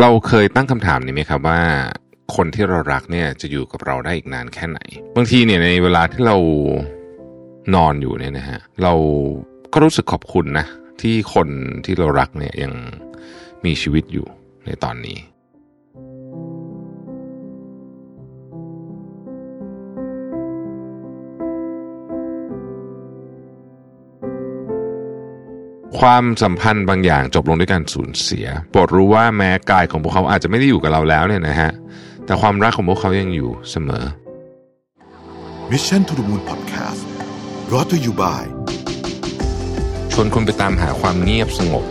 เราเคยตั้งคำถามนี้ไหมครับว่า คนที่เรารักเนี่ยจะอยู่กับเราได้อีกนานแค่ไหน บางทีเนี่ยในเวลาที่เรานอนอยู่เนี่ยนะฮะเราก็รู้สึกขอบคุณนะ ที่คนที่เรารักเนี่ยยังมีชีวิตอยู่ในตอนนี้ ความสัมพันธ์บางอย่างจบลงด้วยการสูญเสียโปรดรู้ว่าแม้กายของพวกเขาอาจจะไม่ได้อยู่กับเราแล้วเนี่ยนะฮะ แต่ความรักของพวกเขายังอยู่เสมอ Mission to the Moon Podcast brought to you by ชวนคุณไปตามหาความเงียบสงบ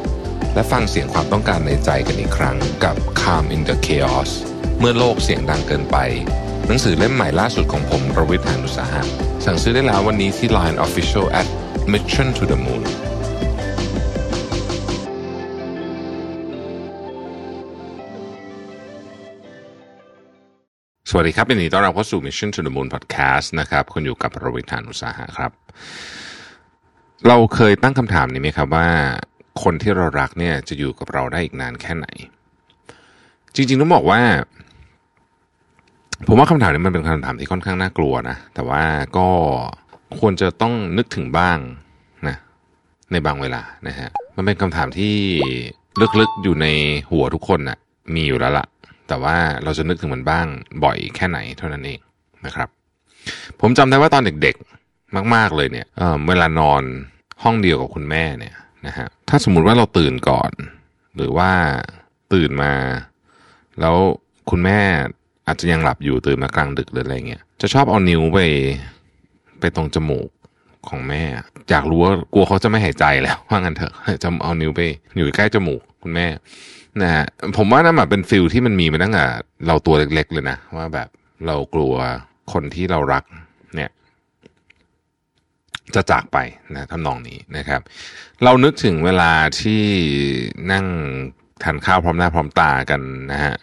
และฟังเสียงความต้องการในใจกันอีกครั้งกับ Calm in the Chaos เมื่อโลกเสียงดังเกินไป หนังสือเล่มใหม่ล่าสุดของผมรวิทยานุสาหะสั่งซื้อได้แล้ววันนี้ที่ Line Official at Mission to the Moon สวัสดีครับยินดีต้อนรับเข้าสู่ Mission to the Moon Podcast นะครับคุณอยู่กับรวิทยานุสาหะครับ เราเคยตั้งคำถามนี้ไหมครับว่า คนที่เรารักเนี่ยจะอยู่กับเราได้อีกนานแค่ไหน จริงๆต้องบอกว่า ผมว่าคำถามนี้มันเป็นคำถามที่ค่อนข้างน่ากลัวนะ แต่ว่าก็ควรจะต้องนึกถึงบ้างนะในบางเวลานะฮะมันเป็นคำถามที่ลึกๆอยู่ในหัวทุกคนนะ่ะมีอยู่แล้วละ่ะ แต่ว่าเราจะนึกถึงมันบ้างบ่อยแค่ไหนเท่านั้นเองนะครับ ผมจำได้ว่าตอนเด็กๆ มาก ๆเลยเนี่ยเเวลานอนห้องเดียวกับคุณแม่เนี่ยนะฮะถ้าสมมุติว่าเราตื่นก่อน หรือว่าตื่นมา แล้วคุณแม่อาจจะยังหลับอยู่ตื่นมากลางดึกหรืออะไรเงี้ยจะชอบเอานิ้วไปไปตรงจมูกของแม่ อยากรู้ว่ากลัวเขาจะไม่หายใจแล้วว่างั้นเถอะจะเอานิ้วไปอยู่ใกล้จมูกคุณแม่ นะฮะผมว่านั่นเป็นฟิลที่มันมีมาตั้งแต่เราตัวเล็กๆเลยนะ ว่าแบบเรากลัวคนที่เรารักเนี่ย จะจากไปนะทำนองนี้นะครับ เรานึกถึงเวลาที่นั่งทานข้าวพร้อมหน้าพร้อมตากันนะฮะ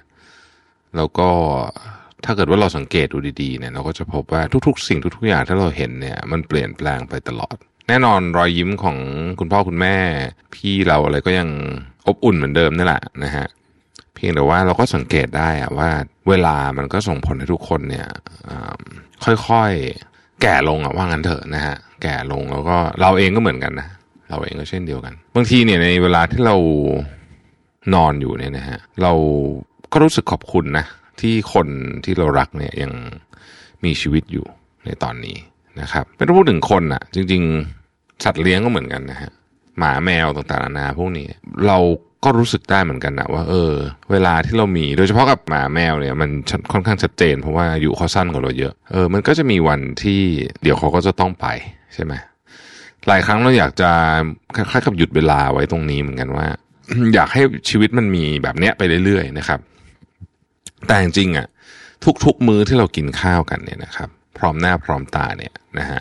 แล้วก็ถ้าเกิดว่าเราสังเกตดูดีๆเนี่ยเราก็จะพบว่าทุก ๆ สิ่งทุก ๆ อย่างที่เราเห็นเนี่ย มันเปลี่ยนแปลงไปตลอด แน่นอนรอยยิ้มของคุณพ่อคุณแม่ พี่เราอะไรก็ยังอบอุ่นเหมือนเดิมนี่แหละนะฮะเพียงแต่ว่าเราก็สังเกตได้อะว่าเวลามันก็ส่งผลให้ทุกคนเนี่ยค่อยๆแก่ลงอะว่างั้นเถอะนะฮะแก่ลงแล้วก็เราเองก็เหมือนกันนะเราเองก็เช่นเดียวกัน บางทีเนี่ยในเวลาที่เรานอนอยู่เนี่ยนะฮะเราก็รู้สึกขอบคุณนะที่คนที่เรารักเนี่ยยังมีชีวิตอยู่ในตอนนี้นะครับไม่ต้องพูดถึงคนอะจริง สัตว์เลี้ยงก็เหมือนกันนะฮะหมาแมวต่างๆนานาพวกนี้ เราก็รู้สึกได้เหมือนกันนะว่า เออ เวลาที่เรามีโดยเฉพาะกับหมาแมวเนี่ย มันค่อนข้างชัดเจน เพราะว่าอายุเขาสั้นกว่าเราเยอะเออมันก็จะมีวันที่เดี๋ยวเขาก็จะต้องไปใช่ไหมหลายครั้งเราอยากจะคล้ายๆกับหยุดเวลาไว้ตรงนี้เหมือนกันว่า อยากให้ชีวิตมันมีแบบเนี้ยไปเรื่อยๆนะครับ แต่จริงๆอะ ทุกๆมื้อที่เรากินข้าวกันเนี่ยนะครับ พร้อมหน้าพร้อมตาเนี่ยนะฮะ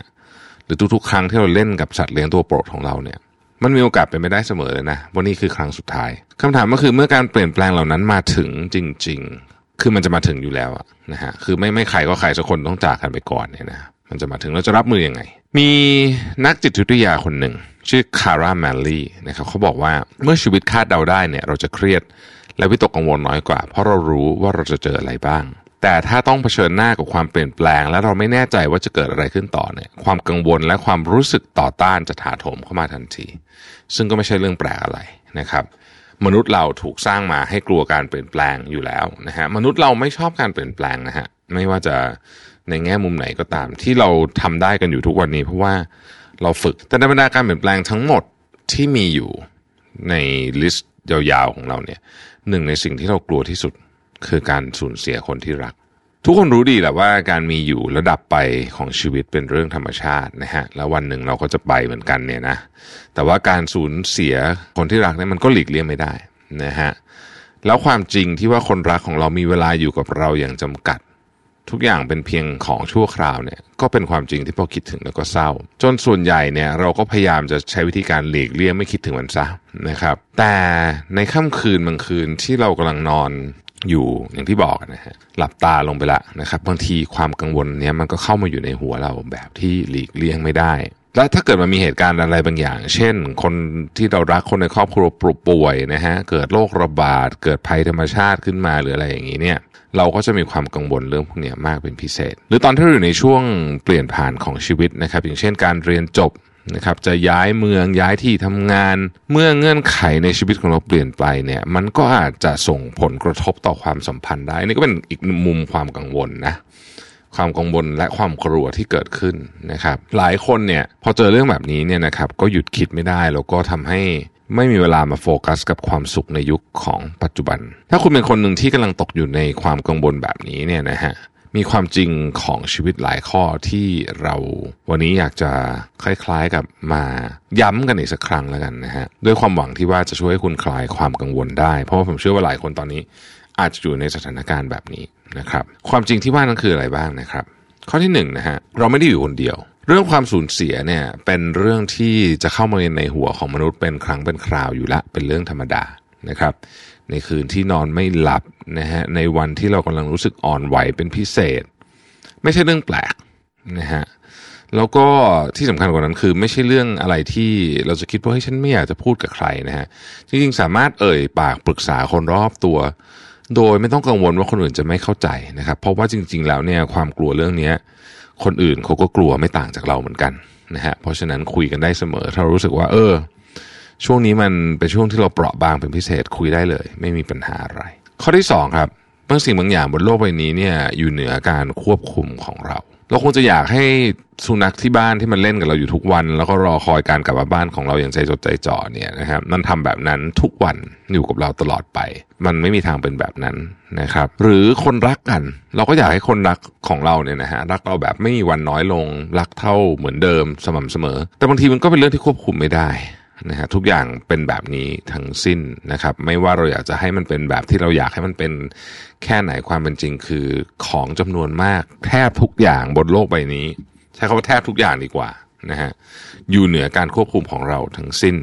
หรือทุกๆ ครั้งที่เราเล่นกับสัตว์เลี้ยงตัวโปรดของเราเนี่ย มันมีโอกาสเป็นไปได้เสมอเลยนะว่านี่คือครั้งสุดท้ายคำถามก็คือเมื่อการเปลี่ยนแปลงเหล่านั้นมาถึงจริง ๆ คือมันจะมาถึงอยู่แล้วนะฮะคือไม่ไม่ใครก็ใครสักคนต้องจากกันไปก่อนเนี่ยนะมันจะมาถึงเราจะรับมืออยังไง มีนักจิตวิทยาคนหนึ่งชื่อคาร่าแมลลี่นะครับเขาบอกว่าเมื่อชีวิตคาดเดาได้เนี่ยเราจะเครียดและวิตกกังวลน้อยกว่า เพราะเรารู้ว่าเราจะเจออะไรบ้าง แต่ถ้าต้องเผชิญหน้ากับความเปลี่ยนแปลง และเราไม่แน่ใจว่าจะเกิดอะไรขึ้นต่อเนี่ยความกังวลและความรู้สึกต่อต้านจะถาโถมเข้ามาทันที ซึ่งก็ไม่ใช่เรื่องแปลกอะไรนะครับ มนุษย์เราถูกสร้างมาให้กลัวการเปลี่ยนแปลงอยู่แล้วนะฮะมนุษย์เราไม่ชอบการเปลี่ยนแปลงนะฮะไม่ว่าจะในแง่มุมไหนก็ตาม ที่เราทำได้กันอยู่ทุกวันนี้ เพราะว่าเราฝึกแต่ในบรรดาการเปลี่ยนแปลงทั้งหมดที่มีอยู่ในลิสต์ยาวๆของเราเนี่ยหนึ่งในสิ่งที่เรากลัวที่สุด คือการสูญเสียคนที่รัก ทุกคนรู้ดีแหละว่าการมีอยู่ระดับไปของชีวิตเป็นเรื่องธรรมชาตินะฮะแล้ววันหนึ่งเราก็จะไปเหมือนกันเนี่ยนะแต่ว่าการสูญเสียคนที่รักเนี่ยมันก็หลีกเลี่ยงไม่ได้นะฮะแล้วความจริงที่ว่าคนรักของเรามีเวลาอยู่กับเราอย่างจำกัด ทุกอย่างเป็นเพียงของชั่วคราวเนี่ยก็เป็นความจริงที่พอคิดถึงแล้วก็เศร้า จนส่วนใหญ่เนี่ยเราก็พยายามจะใช้วิธีการหลีกเลี่ยงไม่คิดถึงมันซะนะครับ แต่ในค่ำคืนบางคืนที่เรากำลังนอน อยู่อย่างที่บอกนะฮะหลับตาลงไปละนะครับบางทีความกังวลเนี้ยมันก็เข้ามาอยู่ในหัวเราแบบที่หลีกเลี่ยงไม่ได้ และถ้าเกิดมันมีเหตุการณ์อะไรบางอย่าง เช่น คนที่เรารักคนในครอบครัวป่วยนะฮะเกิดโรคระบาด เกิดภัยธรรมชาติขึ้นมาหรืออะไรอย่างนี้เนี่ยเราก็จะมีความกังวลเรื่องพวกนี้มากเป็นพิเศษ หรือตอนที่เราอยู่ในช่วงเปลี่ยนผ่านของชีวิตนะครับ อย่างเช่นการเรียนจบ นะครับจะย้ายเมืองย้ายที่ทำงาน เมื่อเงื่อนไขในชีวิตของเราเปลี่ยนไปเนี่ยมันก็อาจจะส่งผลกระทบต่อความสัมพันธ์ได้ นี่ก็เป็นอีกมุมความกังวลนะความกังวลและความกลัวที่เกิดขึ้นนะครับ หลายคนเนี่ยพอเจอเรื่องแบบนี้เนี่ยนะครับก็หยุดคิดไม่ได้แล้วก็ทำให้ไม่มีเวลามาโฟกัสกับความสุขในยุคของปัจจุบัน ถ้าคุณเป็นคนหนึ่งที่กำลังตกอยู่ในความกังวลแบบนี้เนี่ยนะฮะ มีความจริงของชีวิตหลายข้อที่เราวันนี้อยากจะคล้ายๆกับมาย้ำกันอีกสักครั้งแล้วกันนะฮะด้วยความหวังที่ว่าจะช่วยให้คุณคลายความกังวลได้ เพราะว่าผมเชื่อว่าหลายคนตอนนี้ อาจจะอยู่ในสถานการณ์แบบนี้นะครับ ความจริงที่ว่านั้นคืออะไรบ้างนะครับ ข้อที่หนึ่งนะฮะเราไม่ได้อยู่คนเดียวเรื่องความสูญเสียเนี่ยเป็นเรื่องที่จะเข้ามาในหัวของมนุษย์เป็นครั้งเป็นคราวอยู่ละเป็นเรื่องธรรมดานะครับ ในคืนที่นอนไม่หลับนะฮะในวันที่เรากำลังรู้สึกอ่อนไหวเป็นพิเศษ ไม่ใช่เรื่องแปลกนะฮะแล้วก็ที่สำคัญกว่านั้นคือ ไม่ใช่เรื่องอะไรที่เราจะคิดว่าให้ฉันไม่อยากจะพูดกับใครนะฮะจริงๆสามารถเอ่ยปากปรึกษาคนรอบตัว โดยไม่ต้องกังวลว่าคนอื่นจะไม่เข้าใจนะครับ เพราะว่าจริง ๆ แล้วเนี่ยความกลัวเรื่องนี้คนอื่นเขาก็กลัวไม่ต่างจากเราเหมือนกันนะฮะเพราะฉะนั้นคุยกันได้เสมอ ถ้ารารู้สึกว่า เออ ช่วงนี้มันเป็นช่วงที่เราเปราะบางเป็นพิเศษคุยได้เลย ไม่มีปัญหาอะไร ข้อที่สองครับบางสิ่งบางอย่างบนโลกใบนี้เนี่ยอยู่เหนือการควบคุมของเรา เราคงจะอยากให้สุนัขที่บ้านที่มันเล่นกับเราอยู่ทุกวัน แล้วก็รอคอยการกลับมาบ้านของเราอย่างใจจดใจจ่อเนี่ยนะครับมันทำแบบนั้นทุกวันอยู่กับเราตลอดไป มันไม่มีทางเป็นแบบนั้นนะครับ หรือคนรักกัน เราก็อยากให้คนรักของเราเนี่ยนะฮะรักเราแบบไม่มีวันน้อยลงรักเท่าเหมือนเดิมสม่ำเสมอ แต่บางทีมันก็เป็นเรื่องที่ควบคุมไม่ได้ นะฮะทุกอย่างเป็นแบบนี้ทั้งสิ้นนะครับ ไม่ว่าเราอยากจะให้มันเป็นแบบที่เราอยากให้มันเป็นแค่ไหนความเป็นจริงคือของจำนวนมากแทบทุกอย่างบนโลกใบนี้ ใช้คำว่าแทบทุกอย่างดีกว่านะฮะอยู่เหนือการควบคุมของเราทั้งสิ้น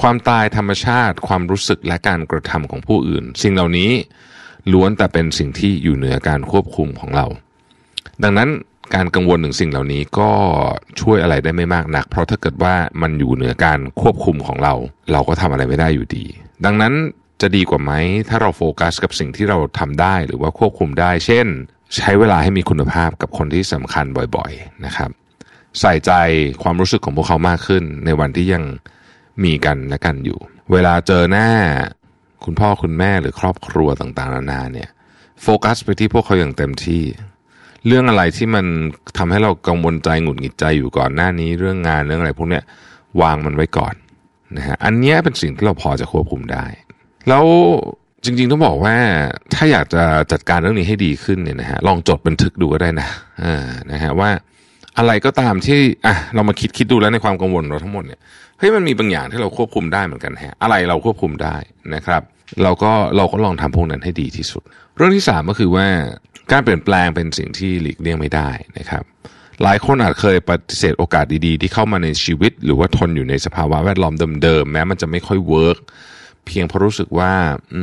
ความตายธรรมชาติ ความรู้สึกและการกระทำของผู้อื่น สิ่งเหล่านี้ล้วนแต่เป็นสิ่งที่อยู่เหนือการควบคุมของเรา ดังนั้น การกังวลถึงสิ่งเหล่านี้ก็ช่วยอะไรได้ไม่มากนัก เพราะถ้าเกิดว่ามันอยู่เหนือการควบคุมของเรา เราก็ทำอะไรไม่ได้อยู่ดี ดังนั้นจะดีกว่าไหมถ้าเราโฟกัสกับสิ่งที่เราทำได้หรือว่าควบคุมได้ เช่น ใช้เวลาให้มีคุณภาพกับคนที่สำคัญบ่อยๆนะครับ ใส่ใจความรู้สึกของพวกเขามากขึ้น ในวันที่ยังมีกันและกันอยู่ เวลาเจอหน้า คุณพ่อคุณแม่หรือครอบครัวต่างๆนานาเนี่ยโฟกัสไปที่พวกเขาอย่างเต็มที่ เรื่องอะไรที่มันทำให้เรากังวลใจหงุดหงิดใจอยู่ก่อนหน้านี้ เรื่องงานเรื่องอะไรพวกเนี้ยวางมันไว้ก่อนนะฮะอันนี้เป็นสิ่งที่เราพอจะควบคุมได้ แล้วจริงๆต้องบอกว่าถ้าอยากจะจัดการเรื่องนี้ให้ดีขึ้นเนี่ยนะฮะลองจดบันทึกดูก็ได้นะอ่านะฮะว่าอะไรก็ตามที่อะเรามาคิดคิดดูแล้วในความกังวลเราทั้งหมดเนี่ยเฮ้ยมันมีบางอย่างที่เราควบคุมได้เหมือนกันฮะอะไรเราควบคุมได้นะครับ เราก็เราก็ลองทำพวกนั้นให้ดีที่สุด เรื่องที่สามก็คือว่าการเปลี่ยนแปลงเป็นสิ่งที่หลีกเลี่ยงไม่ได้นะครับ หลายคนอาจเคยปฏิเสธโอกาสดีๆ ที่เข้ามาในชีวิต หรือว่าทนอยู่ในสภาวะแวดล้อมเดิมๆแม้มันจะไม่ค่อย workเพียงเพราะรู้สึกว่าอื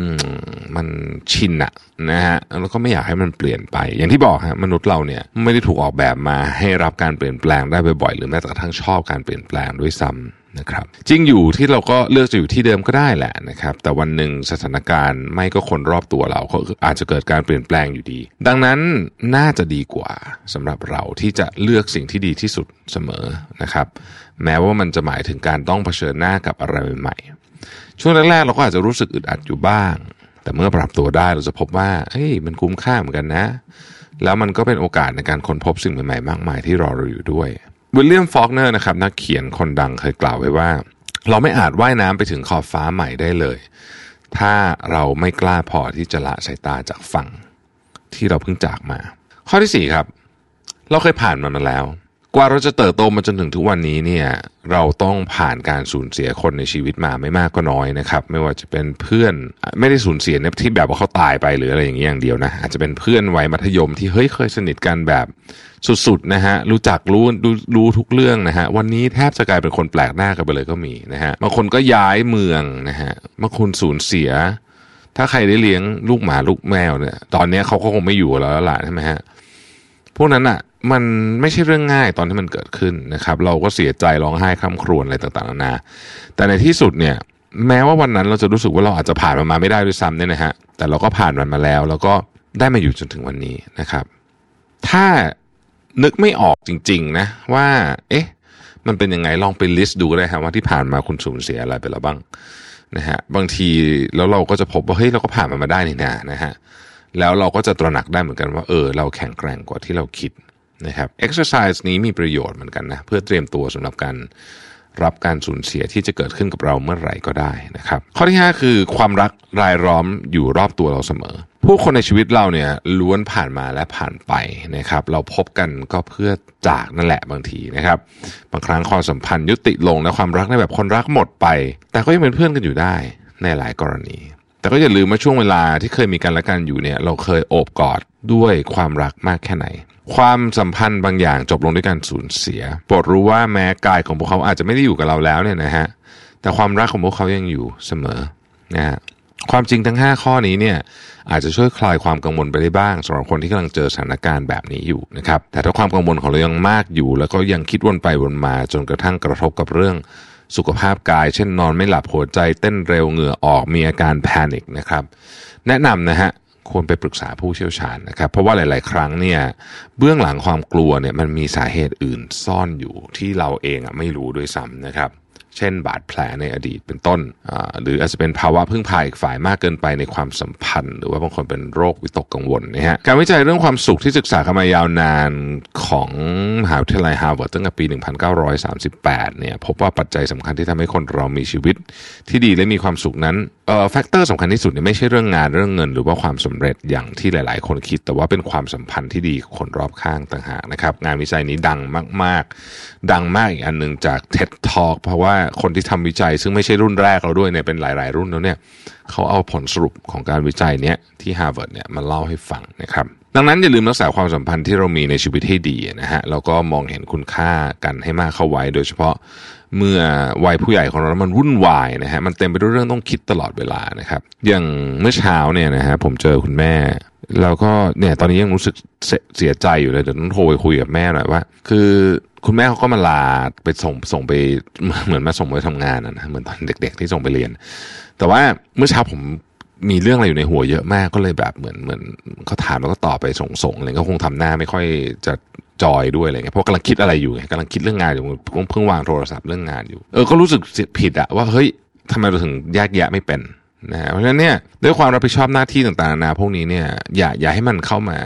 มันชินอะนะฮะแล้วก็ไม่อยากให้มันเปลี่ยนไป อย่างที่บอกฮะมนุษย์เราเนี่ยไม่ได้ถูกออกแบบมาให้รับการเปลี่ยนแปลงได้บ่อยๆหรือแม้แต่กระทั่งชอบการเปลี่ยนแปลงด้วยซ้ำ นะครับจริงอยู่ที่เราก็เลือกจะอยู่ที่เดิมก็ได้แหละนะครับ แต่วันหนึ่งสถานการณ์ไม่ก็คนรอบตัวเราก็อาจจะเกิดการเปลี่ยนแปลงอยู่ดี ดังนั้นน่าจะดีกว่าสำหรับเราที่จะเลือกสิ่งที่ดีที่สุดเสมอนะครับ แม้ว่ามันจะหมายถึงการต้องเผชิญหน้ากับอะไรใหม่ๆช่วงแรกๆเราก็อาจจะรู้สึกอึดอัดอยู่บ้าง แต่เมื่อปรับตัวได้เราจะพบว่าเฮ้ยมันคุ้มค่าเหมือนกันนะ แล้วมันก็เป็นโอกาสในการค้นพบสิ่งใหม่ๆ มากมายที่รอเราอยู่ด้วย วิลเลียมฟอกเนอร์นะครับนักเขียนคนดังเคยกล่าวไว้ว่า เราไม่อาจว่ายน้ำไปถึงขอบฟ้าใหม่ได้เลย ถ้าเราไม่กล้าพอที่จะละสายตาจากฝั่งที่เราเพิ่งจากมา ข้อที่สี่ครับ เราเคยผ่านมันมาแล้ว กว่าเราจะเติบโตมาจนถึงทุกวันนี้เนี่ยเราต้องผ่านการสูญเสียคนในชีวิตมาไม่มากก็น้อยนะครับ ไม่ว่าจะเป็นเพื่อนไม่ได้สูญเสียเนี่ยที่แบบว่าเขาตายไปหรืออะไรอย่างเงี้ยอย่างเดียวนะอาจจะเป็นเพื่อนวัยมัธยมที่เฮ้ยเคยสนิทกันแบบสุดๆนะฮะรู้จักรู้รู้รู้ทุกเรื่องนะฮะวันนี้แทบจะกลายเป็นคนแปลกหน้ากันไปเลยก็มีนะฮะบางคนก็ย้ายเมืองนะฮะบางคนสูญเสีย ถ้าใครได้เลี้ยงลูกหมาลูกแมวเนี่ย ตอนนี้เขาก็คงไม่อยู่แล้วล่ะใช่ไหมฮะ วกนั้นอะมันไม่ใช่เรื่องง่ายตอนที่มันเกิดขึ้นนะครับ เราก็เสียใจร้องไห้คร่ำครวญอะไรต่างๆนานา แต่ในที่สุดเนี่ย แม้ว่าวันนั้นเราจะรู้สึกว่าเราอาจจะผ่านมันมาไม่ได้ด้วยซ้ำเนี่ยนะฮะแต่เราก็ผ่านมันมาแล้ว แล้วก็ได้มาอยู่จนถึงวันนี้นะครับ ถ้านึกไม่ออกจริง ๆ นะ ว่า เอ๊ะ มันเป็นยังไงลองไปลิสต์ดูก็ได้ครับว่าที่ผ่านมาคุณสูญเสียอะไรไปแล้วบ้างนะฮะบางทีแล้วเราก็จะพบว่าเฮ้ยเราก็ผ่านมันมาได้นี่นะนะฮะ แล้วเราก็จะตระหนักได้เหมือนกันว่าเออเราแข็งแกร่งกว่าที่เราคิดนะครับ exercise นี้มีประโยชน์เหมือนกันนะเพื่อเตรียมตัวสำหรับการรับการสูญเสียที่จะเกิดขึ้นกับเราเมื่อไหร่ก็ได้นะครับ ข้อที่ 5 คือความรักรายล้อมอยู่รอบตัวเราเสมอ ผู้คนในชีวิตเราเนี่ยล้วนผ่านมาและผ่านไปนะครับ เราพบกันก็เพื่อจากนั่นแหละบางทีนะครับ บางครั้งความสัมพันธ์ยุติลงและความรักในแบบคนรักหมดไป แต่ก็ยังเป็นเพื่อนกันอยู่ได้ในหลายกรณี แต่ก็อย่าลืมว่าช่วงเวลาที่เคยมีกันและกันอยู่เนี่ย เราเคยโอบกอดด้วยความรักมากแค่ไหน ความสัมพันธ์บางอย่างจบลงด้วยการสูญเสียโปรดรู้ว่าแม้กายของพวกเขาอาจจะไม่ได้อยู่กับเราแล้วเนี่ยนะฮะแต่ความรักของพวกเขายังอยู่เสมอนะฮะความจริงทั้ง 5 ข้อนี้เนี่ยอาจจะช่วยคลายความกังวลไปได้บ้างสำหรับคนที่กำลังเจอสถานการณ์แบบนี้อยู่นะครับแต่ถ้าความกังวลของเรายังมากอยู่ แล้วก็ยังคิดวนไปวนมาจนกระทั่งกระทบกับเรื่อง สุขภาพกาย เช่นนอนไม่หลับหัวใจเต้นเร็วเหงื่อออกมีอาการแพนิคนะครับแนะนำนะฮะควรไปปรึกษาผู้เชี่ยวชาญนะครับ เพราะว่าหลาย ๆ ครั้งเนี่ยเบื้องหลังความกลัวเนี่ยมันมีสาเหตุอื่นซ่อนอยู่ที่เราเองอะไม่รู้ด้วยซ้ำนะครับ เช่นบาดแผลในอดีตเป็นต้น หรืออาจจะเป็นภาวะพึ่งพาอีกฝ่ายมากเกินไปในความสัมพันธ์ หรือว่าบางคนเป็นโรควิตกกังวลนะฮะการวิจัยเรื่องความสุขที่ศึกษากันมายาวนานของมหาวิทยาลัยฮาร์วาร์ดตั้งแต่ปี 1938 เนี่ยพบว่าปัจจัยสำคัญที่ทำให้คนเรามีชีวิตที่ดีและมีความสุขนั้นเอ่อ factor สำคัญที่สุดเนี่ยไม่ใช่เรื่องงานเรื่องเงิน หรือว่าความสำเร็จอย่างที่หลาย ๆ คนคิด แต่ว่าเป็นความสัมพันธ์ที่ดีคนรอบข้างต่างหากนะครับงานวิจัยนี้ดังมาก ๆ ดังมากอีกอันหนึ่งจาก TED Talk เพราะว่าคนที่ทำวิจัย ซึ่งไม่ใช่รุ่นแรกเราด้วยเนี่ยเป็นหลาย ๆ รุ่นแล้วเนี่ยเขาเอาผลสรุปของการวิจัยเนี้ยที่ฮาร์วาร์ดเนี่ยมาเล่าให้ฟังนะครับดังนั้นอย่าลืมรักษาความสัมพันธ์ที่เรามีในชีวิตให้ดีนะฮะแล้วก็มองเห็นคุณค่ากันให้มากเข้าไว้ โดยเฉพาะเมื่อวัยผู้ใหญ่ของเรามันวุ่นวายนะฮะมันเต็มไปด้วยเรื่องต้องคิดตลอดเวลานะครับอย่างเมื่อเช้าเนี่ยนะฮะผมเจอคุณแม่แล้วก็เนี่ยตอนนี้ยังรู้สึกเสียใจอยู่เลยเดี๋ยวต้องโทรไปคุยกับแม่หน่อยว่า คือ คุณแม่เขาก็มาลาไปส่งส่งไปเหมือนมาส่งไปทำงานนะเหมือนตอนเด็ก ๆ ที่ส่งไปเรียน แต่ว่าเมื่อเช้าผมมีเรื่องอะไรอยู่ในหัวเยอะมากก็เลยแบบเหมือนเหมือนเขาถามแล้วก็ตอบไปส่งส่งอะไรก็คงทำหน้าไม่ค่อยจะจอยด้วยอะไรเงี้ยเพราะกำลังคิดอะไรอยู่ไงกำลังคิดเรื่องงานอยู่เพิ่งวางโทรศัพท์เรื่องงานอยู่เออก็รู้สึกผิดอะว่าเฮ้ยทำไมเราถึงแยกแยะไม่เป็นนะฮะเพราะฉะนั้นเนี่ยด้วยความรับผิดชอบหน้าที่ต่างๆนานาพวกนี้เนี่ยอย่าอย่าให้มันเข้ามา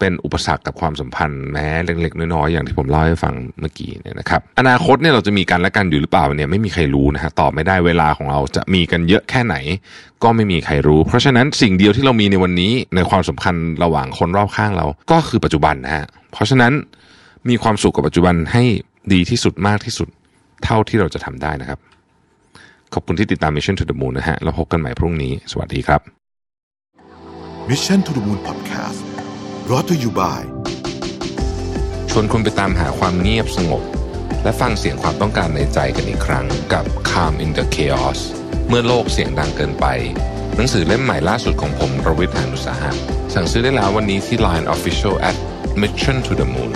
เป็นอุปสรรคกับความสัมพันธ์แม้เล็กๆน้อยๆอย่างที่ผมเล่าให้ฟังเมื่อกี้เนี่ยนะครับอนาคตเนี่ยเราจะมีกันและกันอยู่หรือเปล่าเนี่ยไม่มีใครรู้นะฮะตอบไม่ได้เวลาของเราจะมีกันเยอะแค่ไหน ก็ไม่มีใครรู้ เพราะฉะนั้นสิ่งเดียวที่เรามีในวันนี้ในความสัมพันธ์ระหว่างคนรอบข้างเราก็คือปัจจุบันนะฮะเพราะฉะนั้นมีความสุขกับปัจจุบันให้ดีที่สุดมากที่สุดเท่าที่เราจะทำได้นะครับ ขอบคุณที่ติดตาม Mission to the Moon นะฮะเราพบกันใหม่พรุ่งนี้ สวัสดีครับ Mission to the Moon Podcast รอ t to you by ชวนคุณไปตามหาความเงียบสงบ และฟังเสียงความต้องการในใจกันอีกครั้งกับ Calm in the Chaos เมื่อโลกเสียงดังเกินไป หนังสือเล่มใหม่ล่าสุดของผมรวิทยานุสาหะสั่งซื้อได้แล้ววันนี้ที่ Line Official at Mission to the Moon